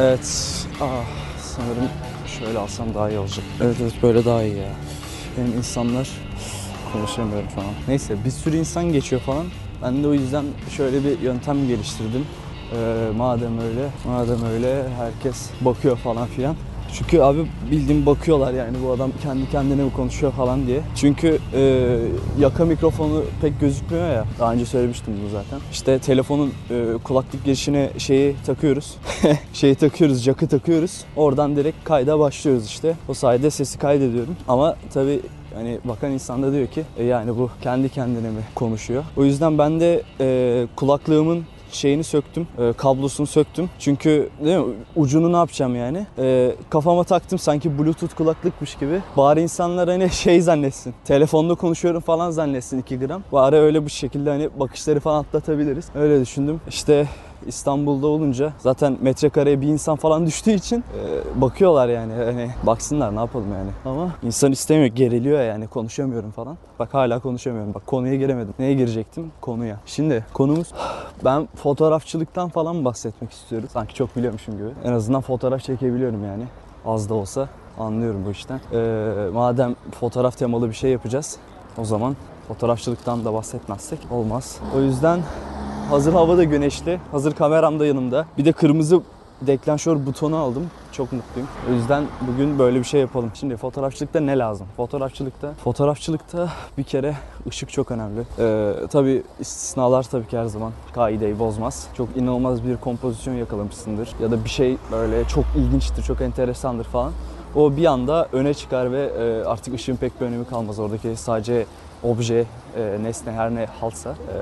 Evet. Ah, sanırım şöyle alsam daha iyi olacak. Evet evet böyle daha iyi ya. Benim insanlar konuşamıyorum şu an. Neyse bir sürü insan geçiyor falan. Ben de o yüzden şöyle bir yöntem geliştirdim. Ee, madem öyle, madem öyle herkes bakıyor falan filan. Çünkü abi bildiğim bakıyorlar yani bu adam kendi kendine mi konuşuyor falan diye. Çünkü e, yaka mikrofonu pek gözükmüyor ya. Daha önce söylemiştim bunu zaten. İşte telefonun e, kulaklık girişine şeyi takıyoruz. şeyi takıyoruz, jack'ı takıyoruz. Oradan direkt kayda başlıyoruz işte. O sayede sesi kaydediyorum. Ama tabii Hani bakan insan da diyor ki e yani bu kendi kendine mi konuşuyor? O yüzden ben de e, kulaklığımın şeyini söktüm, e, kablosunu söktüm. Çünkü değil mi, ucunu ne yapacağım yani? E, kafama taktım sanki bluetooth kulaklıkmış gibi. Bari insanlar hani şey zannetsin, telefonda konuşuyorum falan zannetsin 2 gram. Bari öyle bu şekilde hani bakışları falan atlatabiliriz. Öyle düşündüm. İşte İstanbul'da olunca zaten metrekareye bir insan falan düştüğü için e, bakıyorlar yani hani baksınlar ne yapalım yani. Ama insan istemiyor geriliyor yani konuşamıyorum falan. Bak hala konuşamıyorum. Bak konuya giremedim. Neye girecektim? Konuya. Şimdi konumuz ben fotoğrafçılıktan falan bahsetmek istiyorum. Sanki çok biliyormuşum gibi. En azından fotoğraf çekebiliyorum yani. Az da olsa anlıyorum bu işten. E, madem fotoğraf temalı bir şey yapacağız o zaman fotoğrafçılıktan da bahsetmezsek olmaz. O yüzden Hazır hava da güneşli. Hazır kameram da yanımda. Bir de kırmızı deklanşör butonu aldım. Çok mutluyum. O yüzden bugün böyle bir şey yapalım. Şimdi fotoğrafçılıkta ne lazım? Fotoğrafçılıkta fotoğrafçılıkta bir kere ışık çok önemli. Ee, tabii istisnalar tabii ki her zaman kaideyi bozmaz. Çok inanılmaz bir kompozisyon yakalamışsındır. Ya da bir şey böyle çok ilginçtir, çok enteresandır falan. O bir anda öne çıkar ve e, artık ışığın pek bir önemi kalmaz. Oradaki sadece obje, e, nesne her ne halsa e,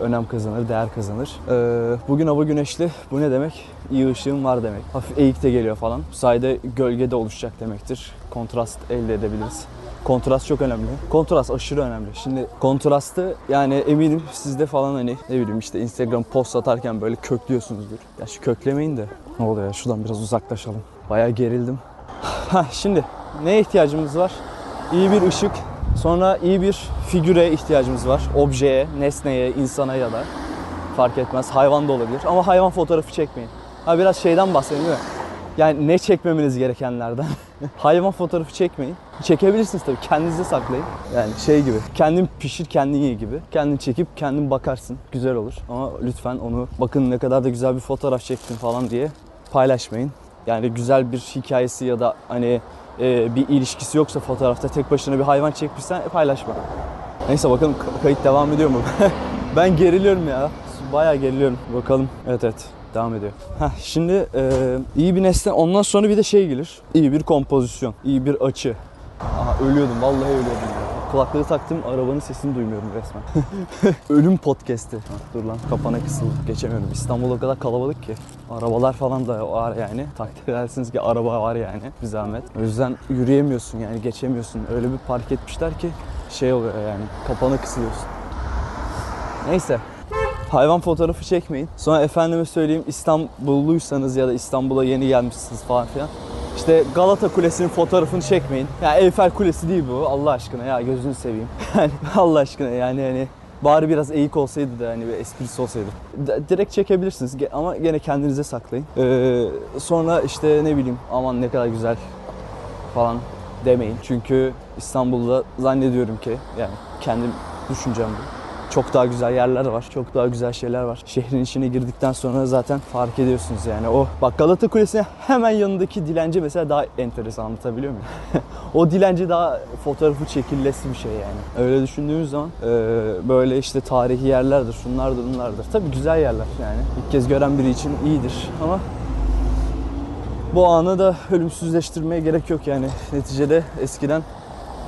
önem kazanır, değer kazanır. E, bugün hava güneşli. Bu ne demek? İyi ışığım var demek. Hafif eğik de geliyor falan. Bu sayede gölge de oluşacak demektir. Kontrast elde edebiliriz. Kontrast çok önemli. Kontrast aşırı önemli. Şimdi kontrastı yani eminim sizde falan hani ne bileyim işte Instagram post atarken böyle köklüyorsunuzdur. Ya şu köklemeyin de. Ne oluyor ya şuradan biraz uzaklaşalım. Bayağı gerildim. Ha şimdi neye ihtiyacımız var? İyi bir ışık, Sonra iyi bir figüre ihtiyacımız var. Objeye, nesneye, insana ya da fark etmez. Hayvan da olabilir. Ama hayvan fotoğrafı çekmeyin. Ha biraz şeyden bahsedeyim değil mi? Yani ne çekmemeniz gerekenlerden. hayvan fotoğrafı çekmeyin. Çekebilirsiniz tabii. Kendinize saklayın. Yani şey gibi. Kendin pişir, kendin ye gibi. Kendin çekip kendin bakarsın. Güzel olur. Ama lütfen onu bakın ne kadar da güzel bir fotoğraf çektim falan diye paylaşmayın. Yani güzel bir hikayesi ya da hani e, bir ilişkisi yoksa fotoğrafta tek başına bir hayvan çekmişsen paylaşma. Neyse bakalım kayıt devam ediyor mu? ben geriliyorum ya. Bayağı geriliyorum. Bakalım. Evet evet. Devam ediyor. Heh, şimdi e, iyi bir nesne ondan sonra bir de şey gelir. İyi bir kompozisyon, iyi bir açı. Aha ölüyordum vallahi ölüyordum ya. Kulaklığı taktım arabanın sesini duymuyorum resmen. Ölüm podcast'i. Dur lan kapana kısıldı. Geçemiyorum. İstanbul o kadar kalabalık ki. Arabalar falan da var yani. Takdir edersiniz ki araba var yani. Bir zahmet. O yüzden yürüyemiyorsun yani geçemiyorsun. Öyle bir park etmişler ki şey oluyor yani. Kapana kısılıyorsun. Neyse. Hayvan fotoğrafı çekmeyin. Sonra efendime söyleyeyim İstanbulluysanız ya da İstanbul'a yeni gelmişsiniz falan filan. İşte Galata Kulesi'nin fotoğrafını çekmeyin. Ya Eyfel Kulesi değil bu Allah aşkına ya gözünü seveyim. Yani Allah aşkına yani hani bari biraz eğik olsaydı da hani bir esprisi olsaydı. D- direkt çekebilirsiniz ama gene kendinize saklayın. Ee, sonra işte ne bileyim aman ne kadar güzel falan demeyin. Çünkü İstanbul'da zannediyorum ki yani kendim düşüncem bu. Çok daha güzel yerler var. Çok daha güzel şeyler var. Şehrin içine girdikten sonra zaten fark ediyorsunuz yani. O bak Galata Kulesi'ne hemen yanındaki dilenci mesela daha enteresan anlatabiliyor muyum? o dilenci daha fotoğrafı çekillesi bir şey yani. Öyle düşündüğümüz zaman e, böyle işte tarihi yerlerdir, şunlardır, bunlardır. Tabii güzel yerler yani. İlk kez gören biri için iyidir ama bu anı da ölümsüzleştirmeye gerek yok yani. Neticede eskiden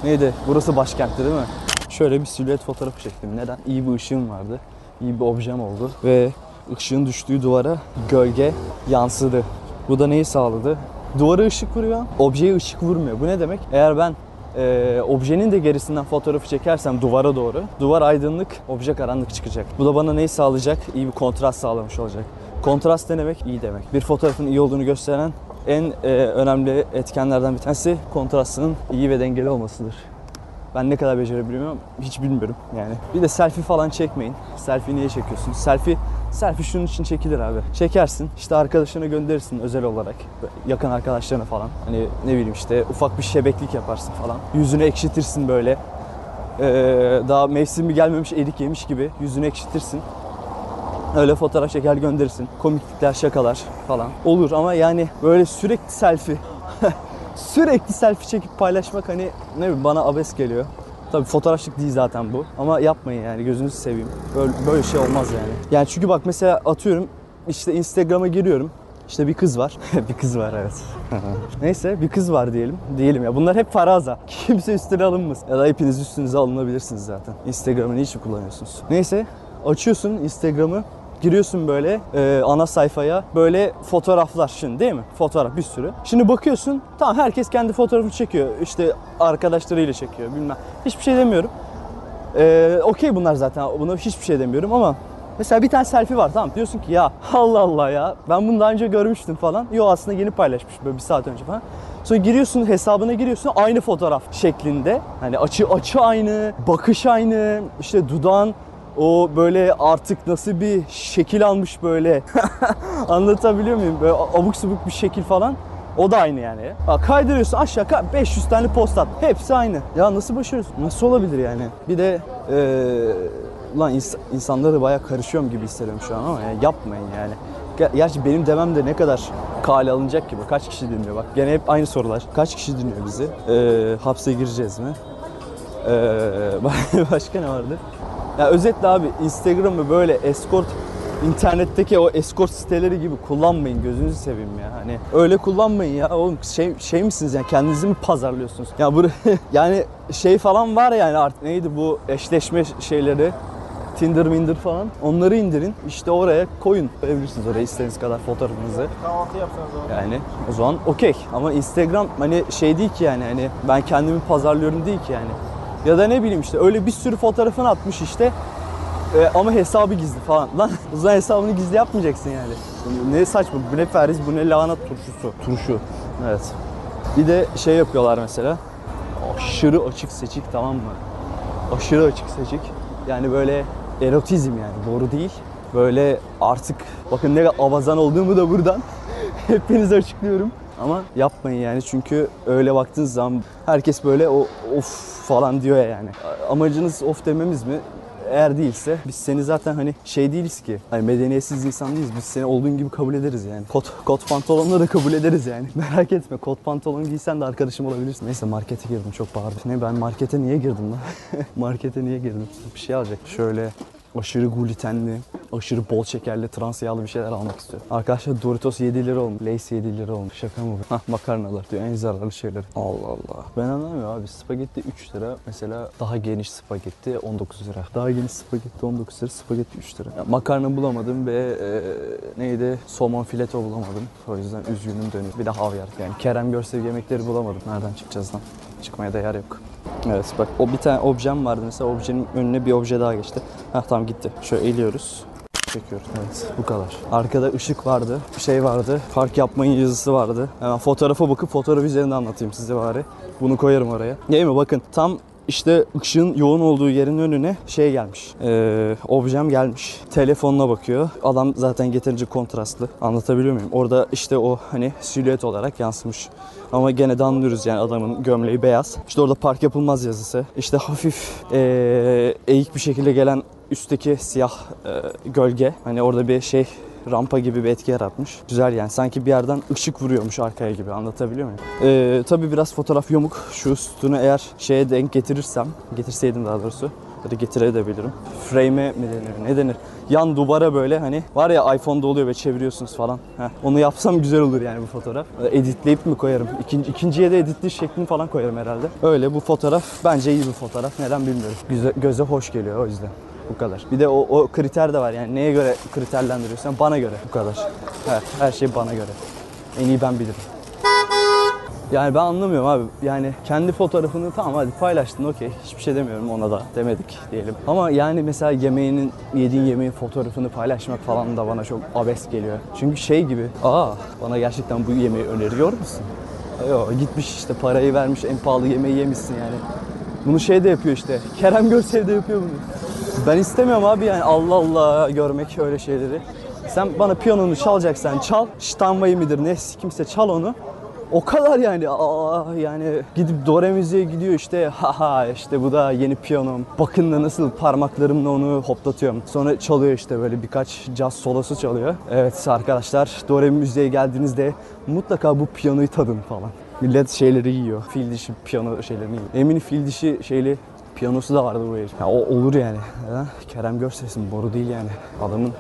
neydi? Burası başkentti değil mi? Şöyle bir silüet fotoğrafı çektim. Neden? İyi bir ışığım vardı. İyi bir objem oldu. Ve ışığın düştüğü duvara gölge yansıdı. Bu da neyi sağladı? Duvara ışık vuruyor, objeye ışık vurmuyor. Bu ne demek? Eğer ben e, objenin de gerisinden fotoğrafı çekersem duvara doğru, duvar aydınlık, obje karanlık çıkacak. Bu da bana neyi sağlayacak? İyi bir kontrast sağlamış olacak. Kontrast ne demek? İyi demek. Bir fotoğrafın iyi olduğunu gösteren en e, önemli etkenlerden bir tanesi kontrastının iyi ve dengeli olmasıdır. Ben ne kadar becerebiliyorum hiç bilmiyorum yani. Bir de selfie falan çekmeyin. Selfie niye çekiyorsunuz? Selfie Selfie şunun için çekilir abi. Çekersin işte arkadaşına gönderirsin özel olarak. Yakın arkadaşlarına falan. Hani ne bileyim işte ufak bir şebeklik yaparsın falan. Yüzünü ekşitirsin böyle. Ee, daha mevsimi gelmemiş erik yemiş gibi yüzünü ekşitirsin. Öyle fotoğraf çeker gönderirsin. Komiklikler, şakalar falan. Olur ama yani böyle sürekli selfie. sürekli selfie çekip paylaşmak hani ne bileyim bana abes geliyor. Tabii fotoğrafçılık değil zaten bu. Ama yapmayın yani gözünüzü seveyim. Böyle, böyle şey olmaz yani. Yani çünkü bak mesela atıyorum işte Instagram'a giriyorum. İşte bir kız var. bir kız var evet. Neyse bir kız var diyelim. Diyelim ya bunlar hep faraza. Kimse üstüne alınmasın. Ya da hepiniz üstünüze alınabilirsiniz zaten. Instagram'ı niçin kullanıyorsunuz? Neyse açıyorsun Instagram'ı. Giriyorsun böyle e, ana sayfaya böyle fotoğraflar şimdi değil mi? Fotoğraf bir sürü. Şimdi bakıyorsun tamam herkes kendi fotoğrafını çekiyor. İşte arkadaşlarıyla çekiyor bilmem. Hiçbir şey demiyorum. Ee, Okey bunlar zaten. Buna hiçbir şey demiyorum ama mesela bir tane selfie var tamam diyorsun ki ya Allah Allah ya ben bunu daha önce görmüştüm falan. Yo aslında yeni paylaşmış böyle bir saat önce falan. Sonra giriyorsun hesabına giriyorsun aynı fotoğraf şeklinde. Hani açı açı aynı, bakış aynı, işte dudağın o böyle artık nasıl bir şekil almış böyle. Anlatabiliyor muyum? Böyle abuk subuk bir şekil falan. O da aynı yani. Bak kaydırıyorsun aşağı ka- 500 tane post at. Hepsi aynı. Ya nasıl başarıyorsun? Nasıl olabilir yani? Bir de eee lan ins- insanlara bayağı karışıyorum gibi hissediyorum şu an ama ya yapmayın yani. Ger- Gerçi benim demem de ne kadar kale alınacak gibi. Kaç kişi dinliyor bak. Gene hep aynı sorular. Kaç kişi dinliyor bizi? Eee, hapse gireceğiz mi? Eee, başka ne vardı? Ya özetle abi Instagram'ı böyle escort internetteki o escort siteleri gibi kullanmayın gözünüzü seveyim ya. Hani öyle kullanmayın ya. Oğlum şey şey misiniz yani kendinizi mi pazarlıyorsunuz? Ya bu yani şey falan var yani artık neydi bu eşleşme şeyleri Tinder, Minder falan. Onları indirin. işte oraya koyun. Koyabilirsiniz oraya istediğiniz kadar fotoğrafınızı. Kahvaltı yapsanız o. Yani o zaman okey. Ama Instagram hani şey değil ki yani hani ben kendimi pazarlıyorum değil ki yani. Ya da ne bileyim işte öyle bir sürü fotoğrafını atmış işte. E, ama hesabı gizli falan. Lan o zaman hesabını gizli yapmayacaksın yani. Ne saçma. Bu ne feriz, bu ne lahana turşusu. Turşu. Evet. Bir de şey yapıyorlar mesela. Aşırı açık seçik tamam mı? Aşırı açık seçik. Yani böyle erotizm yani doğru değil. Böyle artık bakın ne avazan olduğumu da buradan hepinize açıklıyorum. Ama yapmayın yani çünkü öyle baktığınız zaman herkes böyle o of falan diyor ya yani. Amacınız of dememiz mi? Eğer değilse biz seni zaten hani şey değiliz ki. Hani medeniyetsiz insan değiliz. Biz seni olduğun gibi kabul ederiz yani. Kot, kot pantolonla da kabul ederiz yani. Merak etme. Kot pantolon giysen de arkadaşım olabilirsin. Neyse markete girdim çok bağırdı. Ne ben markete niye girdim lan? markete niye girdim? Bir şey alacak. Şöyle aşırı glutenli, aşırı bol şekerli, trans yağlı bir şeyler almak istiyorum. Arkadaşlar Doritos 7 lira olmuş. Lay's 7 lira olmuş. Şaka mı bu? Hah makarnalar diyor en zararlı şeyler. Allah Allah. Ben anlamıyorum abi. Spagetti 3 lira. Mesela daha geniş spagetti 19 lira. Daha geniş spagetti 19 lira. Spagetti 3 lira. Ya, makarna bulamadım ve e, neydi? Somon fileto bulamadım. O yüzden üzgünüm dönüyor. Bir de havyar. Yani Kerem Görsev yemekleri bulamadım. Nereden çıkacağız lan? Çıkmaya da yer yok. Evet bak o bir tane objem vardı mesela objenin önüne bir obje daha geçti. Heh tamam gitti. Şöyle eğiliyoruz. Çekiyoruz. Evet bu kadar. Arkada ışık vardı, şey vardı, fark yapmayın yazısı vardı. Hemen fotoğrafa bakıp fotoğraf üzerinde anlatayım size bari. Bunu koyarım oraya. Değil mi? Bakın tam işte ışığın yoğun olduğu yerin önüne şey gelmiş. Ee, objem gelmiş. Telefonuna bakıyor. Adam zaten yeterince kontrastlı. Anlatabiliyor muyum? Orada işte o hani silüet olarak yansımış. Ama gene de anlıyoruz yani adamın gömleği beyaz. İşte orada park yapılmaz yazısı. İşte hafif ee, eğik bir şekilde gelen üstteki siyah ee, gölge. Hani orada bir şey rampa gibi bir etki yaratmış. Güzel yani sanki bir yerden ışık vuruyormuş arkaya gibi anlatabiliyor muyum? Ee, tabii biraz fotoğraf yamuk. Şu sütunu eğer şeye denk getirirsem, getirseydim daha doğrusu ya da getirebilirim. Frame'e mi denir, ne denir? Yan duvara böyle hani var ya iPhone'da oluyor ve çeviriyorsunuz falan. Heh, onu yapsam güzel olur yani bu fotoğraf. Editleyip mi koyarım? İkinci, ikinciye de editli şeklini falan koyarım herhalde. Öyle bu fotoğraf bence iyi bir fotoğraf. Neden bilmiyorum. Güze, göze hoş geliyor o yüzden. Bu kadar. Bir de o, o kriter de var yani neye göre kriterlendiriyorsan bana göre bu kadar. Her, her şey bana göre. En iyi ben bilirim. Yani ben anlamıyorum abi. Yani kendi fotoğrafını tamam hadi paylaştın okey. Hiçbir şey demiyorum ona da demedik diyelim. Ama yani mesela yemeğinin, yediğin yemeğin fotoğrafını paylaşmak falan da bana çok abes geliyor. Çünkü şey gibi, aa bana gerçekten bu yemeği öneriyor musun? Yok gitmiş işte parayı vermiş en pahalı yemeği yemişsin yani. Bunu şey de yapıyor işte. Kerem Görsev de yapıyor bunu. Ben istemiyorum abi yani Allah Allah görmek öyle şeyleri. Sen bana piyanonu çalacaksan çal. Steinway midir ne kimse çal onu. O kadar yani. Aa, yani gidip do re müziğe gidiyor işte. Haha işte bu da yeni piyanom. Bakın da nasıl parmaklarımla onu hoplatıyorum. Sonra çalıyor işte böyle birkaç caz solosu çalıyor. Evet arkadaşlar do re müziğe geldiğinizde mutlaka bu piyanoyu tadın falan. Millet şeyleri yiyor. Fil dişi piyano şeylerini yiyor. Eminim fil dişi şeyli piyanosu da vardı bu herif. Ya o olur yani. Ha? Kerem Görses'in boru değil yani. Adamın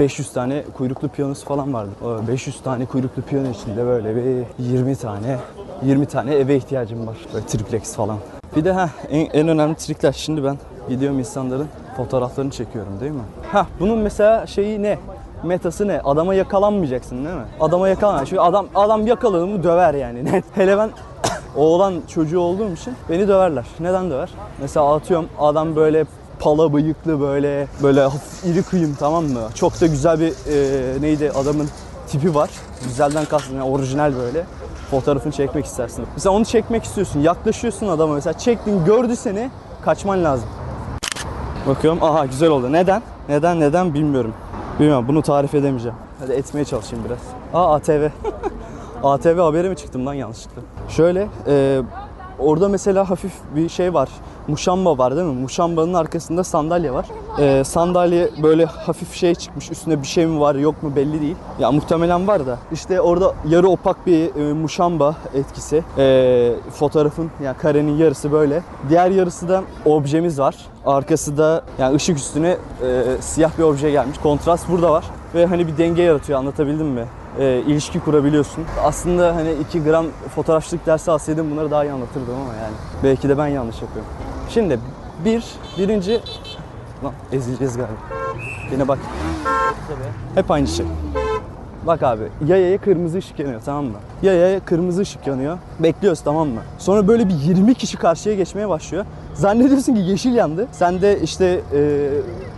500 tane kuyruklu piyanosu falan vardı. O 500 tane kuyruklu piyano içinde böyle bir 20 tane 20 tane eve ihtiyacım var. Böyle triplex falan. Bir de ha en, en önemli trikler. Şimdi ben gidiyorum insanların fotoğraflarını çekiyorum değil mi? Ha bunun mesela şeyi ne? Metası ne? Adama yakalanmayacaksın değil mi? Adama yakalan. Çünkü adam adam yakalanır mı döver yani. Hele ben oğlan çocuğu olduğum için beni döverler. Neden döver? Mesela atıyorum adam böyle pala bıyıklı böyle böyle iri kıyım tamam mı? Çok da güzel bir e, neydi adamın tipi var. Güzelden kastım yani orijinal böyle. Fotoğrafını çekmek istersin. Mesela onu çekmek istiyorsun. Yaklaşıyorsun adama mesela çektin gördü seni kaçman lazım. Bakıyorum aha güzel oldu. Neden? Neden neden bilmiyorum. Bilmiyorum bunu tarif edemeyeceğim. Hadi etmeye çalışayım biraz. Aa ATV. ATV haberi mi çıktım lan yanlışlıkla? Şöyle e, orada mesela hafif bir şey var. Muşamba var değil mi? Muşambanın arkasında sandalye var. E, sandalye böyle hafif şey çıkmış. Üstünde bir şey mi var yok mu belli değil. Ya muhtemelen var da. İşte orada yarı opak bir e, muşamba etkisi. E, fotoğrafın yani karenin yarısı böyle. Diğer yarısı da objemiz var. Arkası da yani ışık üstüne e, siyah bir obje gelmiş. Kontrast burada var. Ve hani bir denge yaratıyor anlatabildim mi? E, ilişki kurabiliyorsun. Aslında hani 2 gram fotoğrafçılık dersi alsaydım bunları daha iyi anlatırdım ama yani. Belki de ben yanlış yapıyorum. Şimdi bir, birinci... Lan ezileceğiz galiba. Yine bak. Hep aynı şey. Bak abi yayaya kırmızı ışık yanıyor tamam mı? Yayaya kırmızı ışık yanıyor. Bekliyoruz tamam mı? Sonra böyle bir 20 kişi karşıya geçmeye başlıyor. Zannediyorsun ki yeşil yandı. Sen de işte e,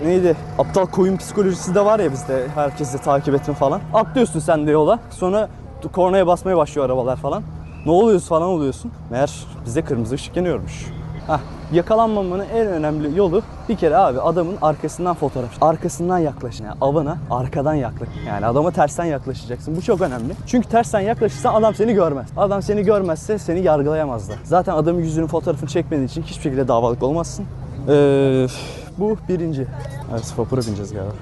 neydi aptal koyun psikolojisi de var ya bizde. Herkesi takip etme falan. Atlıyorsun sen de yola. Sonra kornaya basmaya başlıyor arabalar falan. Ne oluyorsun falan oluyorsun. Meğer bize kırmızı ışık yanıyormuş. Hah, yakalanmamanın en önemli yolu bir kere abi adamın arkasından fotoğraf. Arkasından yaklaşın. Yani avına arkadan yaklaş. Yani adama tersten yaklaşacaksın. Bu çok önemli. Çünkü tersten yaklaşırsan adam seni görmez. Adam seni görmezse seni yargılayamazlar. Zaten adamın yüzünün fotoğrafını çekmediğin için hiçbir şekilde davalık olmazsın. Ee, bu birinci. Evet vapura bineceğiz galiba.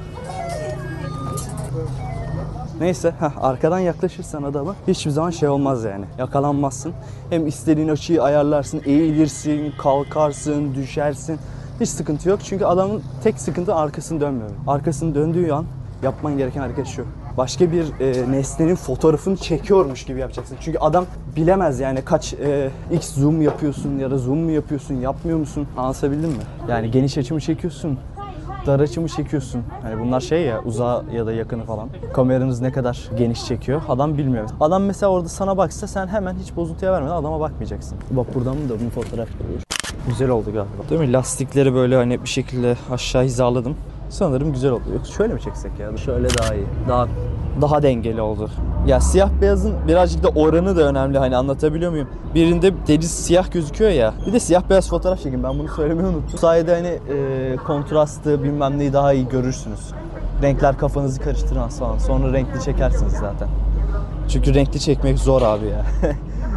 Neyse heh, arkadan yaklaşırsan adama hiçbir zaman şey olmaz yani. Yakalanmazsın. Hem istediğin açıyı ayarlarsın, eğilirsin, kalkarsın, düşersin. Hiç sıkıntı yok. Çünkü adamın tek sıkıntı arkasını dönmüyor. Arkasını döndüğü an yapman gereken hareket şu. Başka bir e, nesnenin fotoğrafını çekiyormuş gibi yapacaksın. Çünkü adam bilemez yani kaç e, x zoom yapıyorsun ya da zoom mu yapıyorsun, yapmıyor musun? Anlatabildim mi? Yani geniş açı mı çekiyorsun, dar açı mı çekiyorsun? Hani bunlar şey ya uzağa ya da yakını falan. Kameranız ne kadar geniş çekiyor adam bilmiyor. Adam mesela orada sana baksa sen hemen hiç bozuntuya vermeden adama bakmayacaksın. Bak buradan mı da bunu fotoğraf görüyor. Güzel oldu galiba. Değil mi? Lastikleri böyle hani bir şekilde aşağı hizaladım. Sanırım güzel oldu. Yok şöyle mi çeksek ya? Şöyle daha iyi. Daha daha dengeli oldu. Ya siyah beyazın birazcık da oranı da önemli hani anlatabiliyor muyum? Birinde deniz siyah gözüküyor ya. Bir de siyah beyaz fotoğraf çekin. Ben bunu söylemeyi unuttum. Bu sayede hani e, kontrastı bilmem neyi daha iyi görürsünüz. Renkler kafanızı karıştırmaz falan. Sonra renkli çekersiniz zaten. Çünkü renkli çekmek zor abi ya.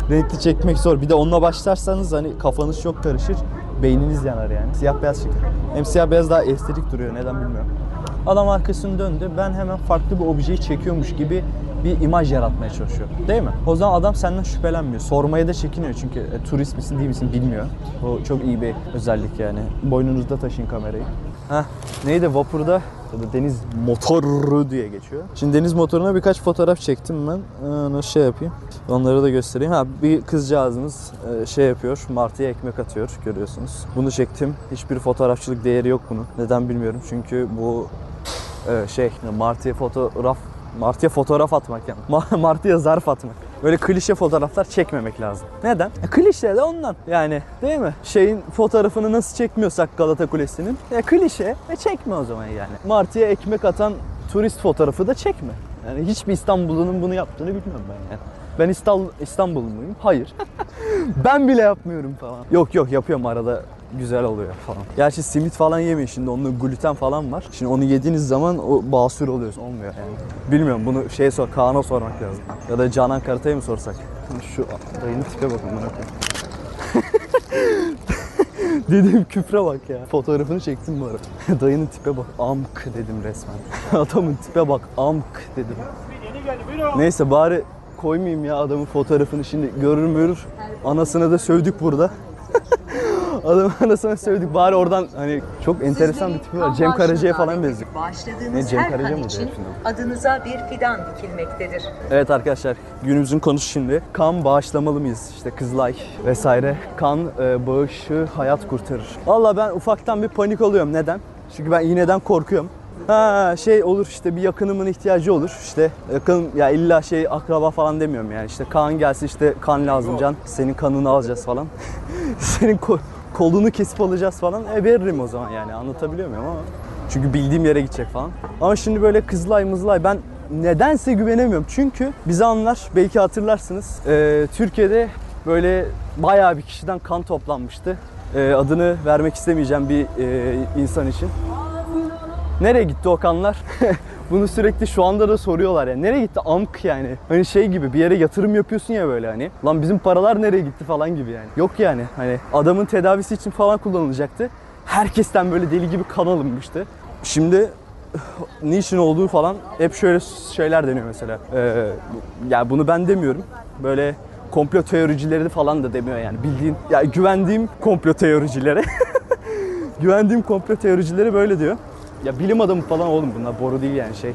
renkli çekmek zor. Bir de onunla başlarsanız hani kafanız çok karışır. Beyniniz yanar yani. Siyah beyaz çekin. Hem siyah beyaz daha estetik duruyor. Neden bilmiyorum. Adam arkasını döndü. Ben hemen farklı bir objeyi çekiyormuş gibi bir imaj yaratmaya çalışıyor. Değil mi? O zaman adam senden şüphelenmiyor. Sormaya da çekiniyor çünkü e, turist misin değil misin bilmiyor. O çok iyi bir özellik yani. Boynunuzda taşıyın kamerayı. Heh, neydi vapurda ya da deniz motoru diye geçiyor. Şimdi deniz motoruna birkaç fotoğraf çektim ben. Onu şey yapayım. Onları da göstereyim. Ha bir kızcağızımız e, şey yapıyor. Martıya ekmek atıyor görüyorsunuz. Bunu çektim. Hiçbir fotoğrafçılık değeri yok bunun. Neden bilmiyorum. Çünkü bu e, şey Martıya fotoğraf Martıya fotoğraf atmak yani. Ma- Martıya zarf atmak. Böyle klişe fotoğraflar çekmemek lazım. Neden? E, klişe de ondan. Yani değil mi? Şeyin fotoğrafını nasıl çekmiyorsak Galata Kulesi'nin. E, klişe. E, çekme o zaman yani. Martıya ekmek atan turist fotoğrafı da çekme. Yani hiçbir İstanbul'un bunu yaptığını bilmiyorum ben yani. Ben İstanbul İstanbul muyum? Hayır. ben bile yapmıyorum falan. Yok yok yapıyorum arada güzel oluyor falan. Gerçi simit falan yemeyin şimdi onda gluten falan var. Şimdi onu yediğiniz zaman o basur oluyorsun. Olmuyor yani. Bilmiyorum bunu şeye sor, Kaan'a sormak lazım. Ya da Canan Karatay'a mı sorsak? Şu dayının tipe bakın Dediğim küfre bak ya. Fotoğrafını çektim bu arada. Dayının tipe bak. Amk dedim resmen. Adamın tipe bak. Amk dedim. Neyse bari koymayayım ya adamın fotoğrafını şimdi görür mürür. Anasına da sövdük burada. Adamın anasına sövdük. Bari oradan hani çok enteresan bir tipi var. Cem Karaca'ya falan benziyor. Bağışladığınız Ne, Cem her Karaca kan için adınıza bir fidan dikilmektedir. Evet arkadaşlar günümüzün konusu şimdi. Kan bağışlamalı mıyız? İşte Kızılay vesaire. Kan e, bağışı hayat kurtarır. Valla ben ufaktan bir panik oluyorum. Neden? Çünkü ben iğneden korkuyorum. Ha şey olur işte bir yakınımın ihtiyacı olur. İşte yakın ya illa şey akraba falan demiyorum yani. İşte kan gelsin işte kan lazım can. Senin kanını alacağız falan. Senin ko- kolunu kesip alacağız falan. E veririm o zaman yani anlatabiliyor muyum ama. Çünkü bildiğim yere gidecek falan. Ama şimdi böyle Kızılay mızılay ben nedense güvenemiyorum. Çünkü bize anlar belki hatırlarsınız. Ee, Türkiye'de böyle bayağı bir kişiden kan toplanmıştı. Ee, adını vermek istemeyeceğim bir e, insan için. Nereye gitti o kanlar? Bunu sürekli şu anda da soruyorlar ya. Nereye gitti amk yani? Hani şey gibi bir yere yatırım yapıyorsun ya böyle hani. Lan bizim paralar nereye gitti falan gibi yani. Yok yani hani adamın tedavisi için falan kullanılacaktı. Herkesten böyle deli gibi kan alınmıştı. Şimdi niçin olduğu falan hep şöyle şeyler deniyor mesela. Ee, ya bunu ben demiyorum. Böyle komplo teoricileri falan da demiyor yani. Bildiğin ya güvendiğim komplo teoricilere güvendiğim komplo teoricileri böyle diyor. Ya bilim adamı falan oğlum bunlar boru değil yani şey.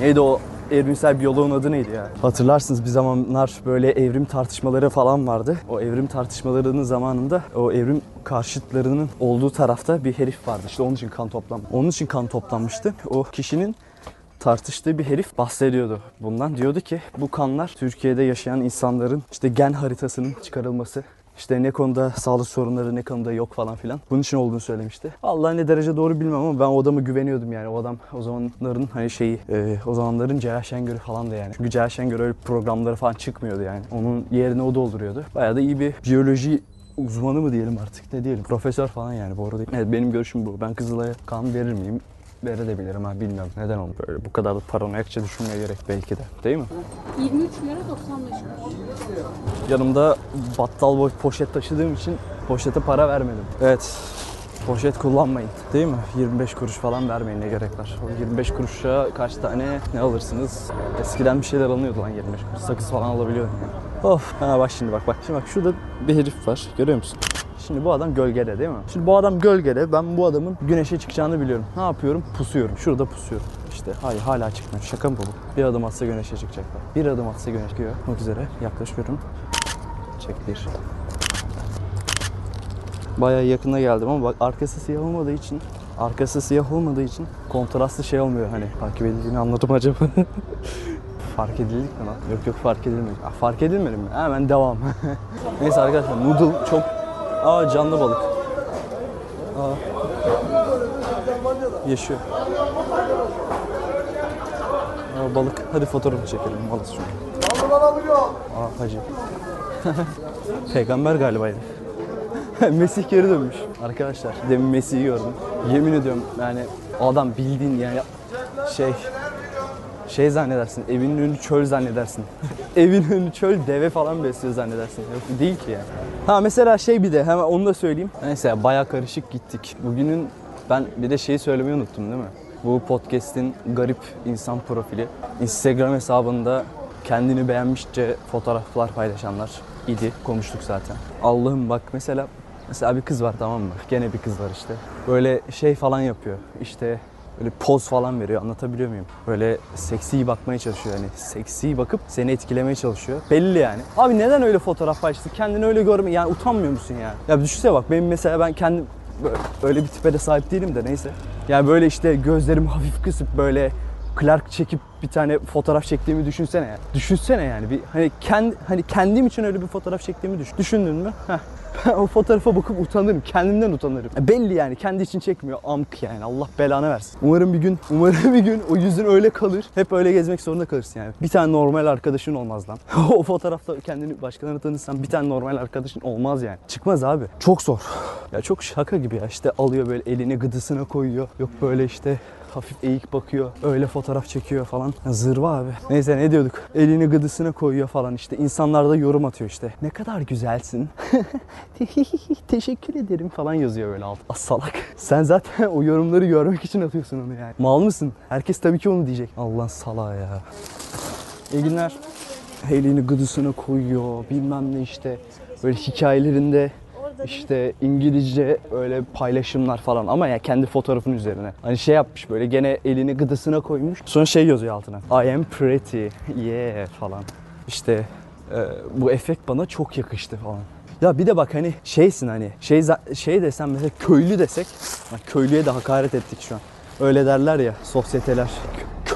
Neydi o evrimsel biyoloğun adı neydi ya? Hatırlarsınız bir zamanlar böyle evrim tartışmaları falan vardı. O evrim tartışmalarının zamanında o evrim karşıtlarının olduğu tarafta bir herif vardı. İşte onun için kan toplam. Onun için kan toplanmıştı. O kişinin tartıştığı bir herif bahsediyordu bundan. Diyordu ki bu kanlar Türkiye'de yaşayan insanların işte gen haritasının çıkarılması işte ne konuda sağlık sorunları ne konuda yok falan filan. Bunun için olduğunu söylemişti. Allah ne derece doğru bilmem ama ben o adama güveniyordum yani. O adam o zamanların hani şeyi e, o zamanların Celal Şengör'ü falan da yani. Çünkü Celal Şengör öyle programları falan çıkmıyordu yani. Onun yerine o dolduruyordu. Bayağı da iyi bir biyoloji uzmanı mı diyelim artık ne diyelim. Profesör falan yani bu arada. Evet benim görüşüm bu. Ben Kızılay'a kan verir miyim? Verebilirim ha bilmiyorum. Neden onu böyle bu kadar da paranoyakça düşünmeye gerek belki de. Değil mi? 23 lira 95 kuruş. Yanımda battal boy poşet taşıdığım için poşete para vermedim. Evet. Poşet kullanmayın. Değil mi? 25 kuruş falan vermeyin ne gerek var. O 25 kuruşa kaç tane ne alırsınız? Eskiden bir şeyler alınıyordu lan 25 kuruş. Sakız falan alabiliyordum yani. Of. Ha bak şimdi bak bak. Şimdi bak şurada bir herif var. Görüyor musun? Şimdi bu adam gölgede değil mi? Şimdi bu adam gölgede. Ben bu adamın güneşe çıkacağını biliyorum. Ne yapıyorum? Pusuyorum. Şurada pusuyorum. İşte hayır hala çıkmıyor. Şaka mı bu? Bir adım atsa güneşe çıkacaklar. Bir adım atsa güneş çıkıyor. Bak üzere. Yaklaşıyorum. Çek bir. Bayağı yakına geldim ama bak arkası siyah olmadığı için arkası siyah olmadığı için kontrastlı şey olmuyor hani takip edildiğini anladım acaba. fark edildik mi lan? Yok yok fark edilmedi. Fark edilmedi mi? Hemen devam. Neyse arkadaşlar noodle çok... Aa canlı balık. Aa. Yaşıyor. Aa, balık. Hadi fotoğrafı çekelim. Malız çünkü. Aa hacı. Peygamber galiba. Mesih geri dönmüş. Arkadaşlar demin Mesih'i gördüm. Yemin ediyorum yani adam bildiğin yani şey şey zannedersin evinin önü çöl zannedersin. evin önü çöl deve falan besliyor zannedersin. Yok değil ki yani. Ha mesela şey bir de hemen onu da söyleyeyim. Neyse baya karışık gittik. Bugünün ben bir de şeyi söylemeyi unuttum değil mi? Bu podcast'in garip insan profili. Instagram hesabında kendini beğenmişçe fotoğraflar paylaşanlar idi. Konuştuk zaten. Allah'ım bak mesela mesela bir kız var tamam mı? Gene bir kız var işte. Böyle şey falan yapıyor. İşte böyle poz falan veriyor anlatabiliyor muyum? Böyle seksi bakmaya çalışıyor yani. Seksi bakıp seni etkilemeye çalışıyor. Belli yani. Abi neden öyle fotoğraf paylaştın? Kendini öyle görme yani utanmıyor musun ya? Ya düşünsene bak benim mesela ben kendim böyle- öyle bir tipe de sahip değilim de neyse. Yani böyle işte gözlerimi hafif kısıp böyle Clark çekip bir tane fotoğraf çektiğimi düşünsene ya. Düşünsene yani bir hani kendi hani kendim için öyle bir fotoğraf çektiğimi düşün. Düşündün mü? Heh. Ben o fotoğrafa bakıp utanırım. Kendimden utanırım. Belli yani kendi için çekmiyor. Amk yani. Allah belanı versin. Umarım bir gün, umarım bir gün o yüzün öyle kalır. Hep öyle gezmek zorunda kalırsın yani. Bir tane normal arkadaşın olmaz lan. o fotoğrafta kendini başkalarına tanırsan bir tane normal arkadaşın olmaz yani. Çıkmaz abi. Çok zor. Ya çok şaka gibi ya. İşte alıyor böyle elini gıdısına koyuyor. Yok böyle işte hafif eğik bakıyor. Öyle fotoğraf çekiyor falan. Ya Zırva abi. Neyse ne diyorduk? Elini gıdısına koyuyor falan işte. İnsanlar da yorum atıyor işte. Ne kadar güzelsin. Teşekkür ederim falan yazıyor böyle alt. As salak. Sen zaten o yorumları görmek için atıyorsun onu yani. Mal mısın? Herkes tabii ki onu diyecek. Allah salağa ya. İyi günler. Elini gıdısına koyuyor. Bilmem ne işte. Böyle hikayelerinde işte İngilizce öyle paylaşımlar falan ama ya kendi fotoğrafının üzerine. Hani şey yapmış böyle gene elini gıdısına koymuş. Sonra şey yazıyor altına. I am pretty. Yeah falan. İşte e, bu efekt bana çok yakıştı falan. Ya bir de bak hani şeysin hani şey şey desem mesela köylü desek. Köylüye de hakaret ettik şu an. Öyle derler ya sosyeteler.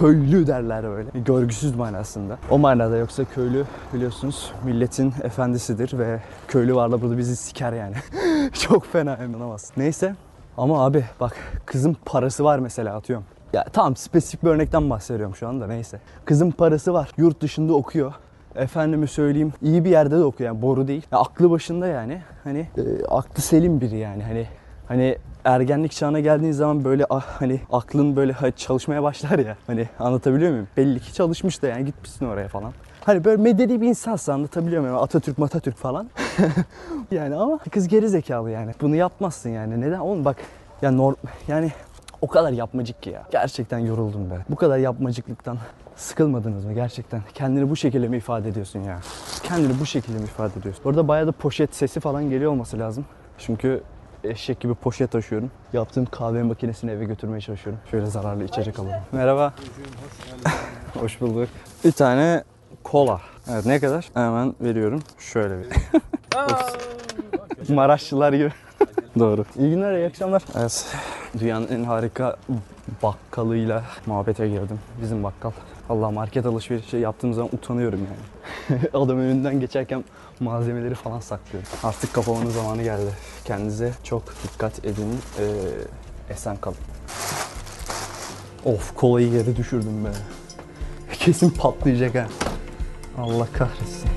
Kö- Köylü derler öyle. Görgüsüz manasında. O manada yoksa köylü biliyorsunuz milletin efendisidir ve köylü varla burada bizi siker yani. Çok fena inanamazsın. Neyse ama abi bak kızın parası var mesela atıyorum. Ya tamam spesifik bir örnekten bahsediyorum şu anda neyse. Kızın parası var. Yurt dışında okuyor. Efendime söyleyeyim iyi bir yerde de okuyor yani boru değil. Ya aklı başında yani hani e, aklı selim biri yani hani hani ergenlik çağına geldiğin zaman böyle ah, hani aklın böyle çalışmaya başlar ya hani anlatabiliyor muyum? Belli ki çalışmış da yani gitmişsin oraya falan. Hani böyle medeni bir insansa anlatabiliyor muyum? Atatürk Matatürk falan. yani ama kız geri zekalı yani. Bunu yapmazsın yani. Neden? Oğlum bak ya norm yani o kadar yapmacık ki ya. Gerçekten yoruldum be. Bu kadar yapmacıklıktan sıkılmadınız mı gerçekten? Kendini bu şekilde mi ifade ediyorsun ya? Kendini bu şekilde mi ifade ediyorsun? Orada bayağı da poşet sesi falan geliyor olması lazım. Çünkü eşek gibi poşet taşıyorum. Yaptığım kahve makinesini eve götürmeye çalışıyorum. Şöyle zararlı içecek alalım. Merhaba. Hoş bulduk. Bir tane kola. Evet ne kadar? Hemen veriyorum. Şöyle bir. Maraşlılar gibi. Doğru. İyi günler, iyi akşamlar. Evet. Dünyanın en harika bakkalıyla muhabbete girdim. Bizim bakkal. Allah market alışverişi yaptığım zaman utanıyorum yani. Adam önünden geçerken malzemeleri falan saklıyorum. Artık kapamanın zamanı geldi. Kendinize çok dikkat edin. Ee, esen kalın. Of kolayı yere düşürdüm be. Kesin patlayacak ha. Allah kahretsin.